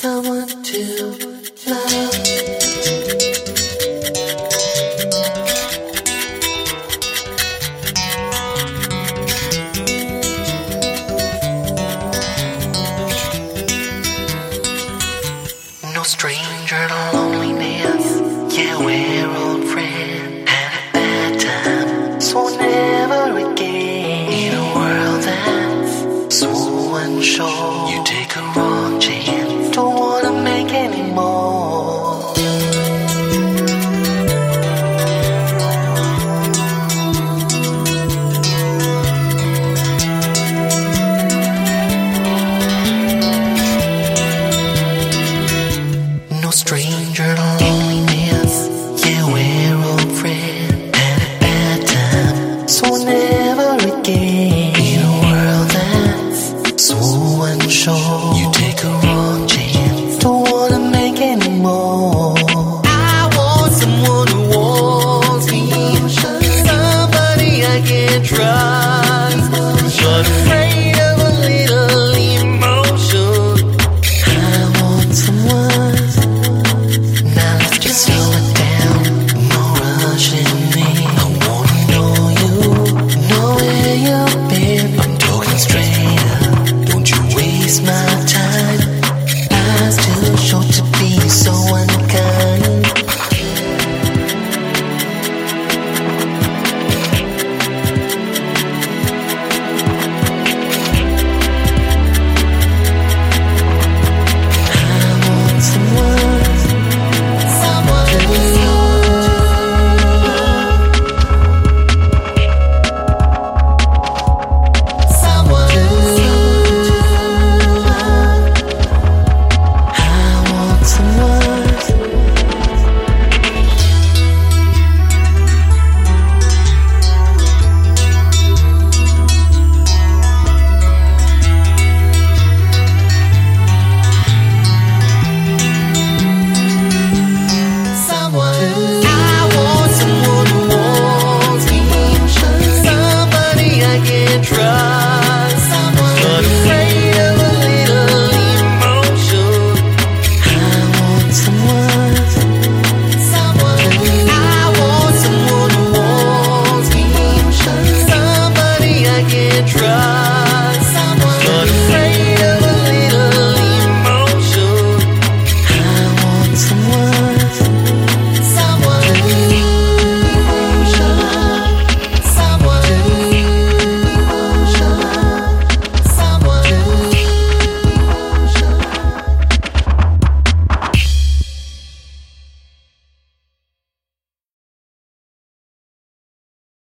someone to love. No stranger to loneliness. Wanna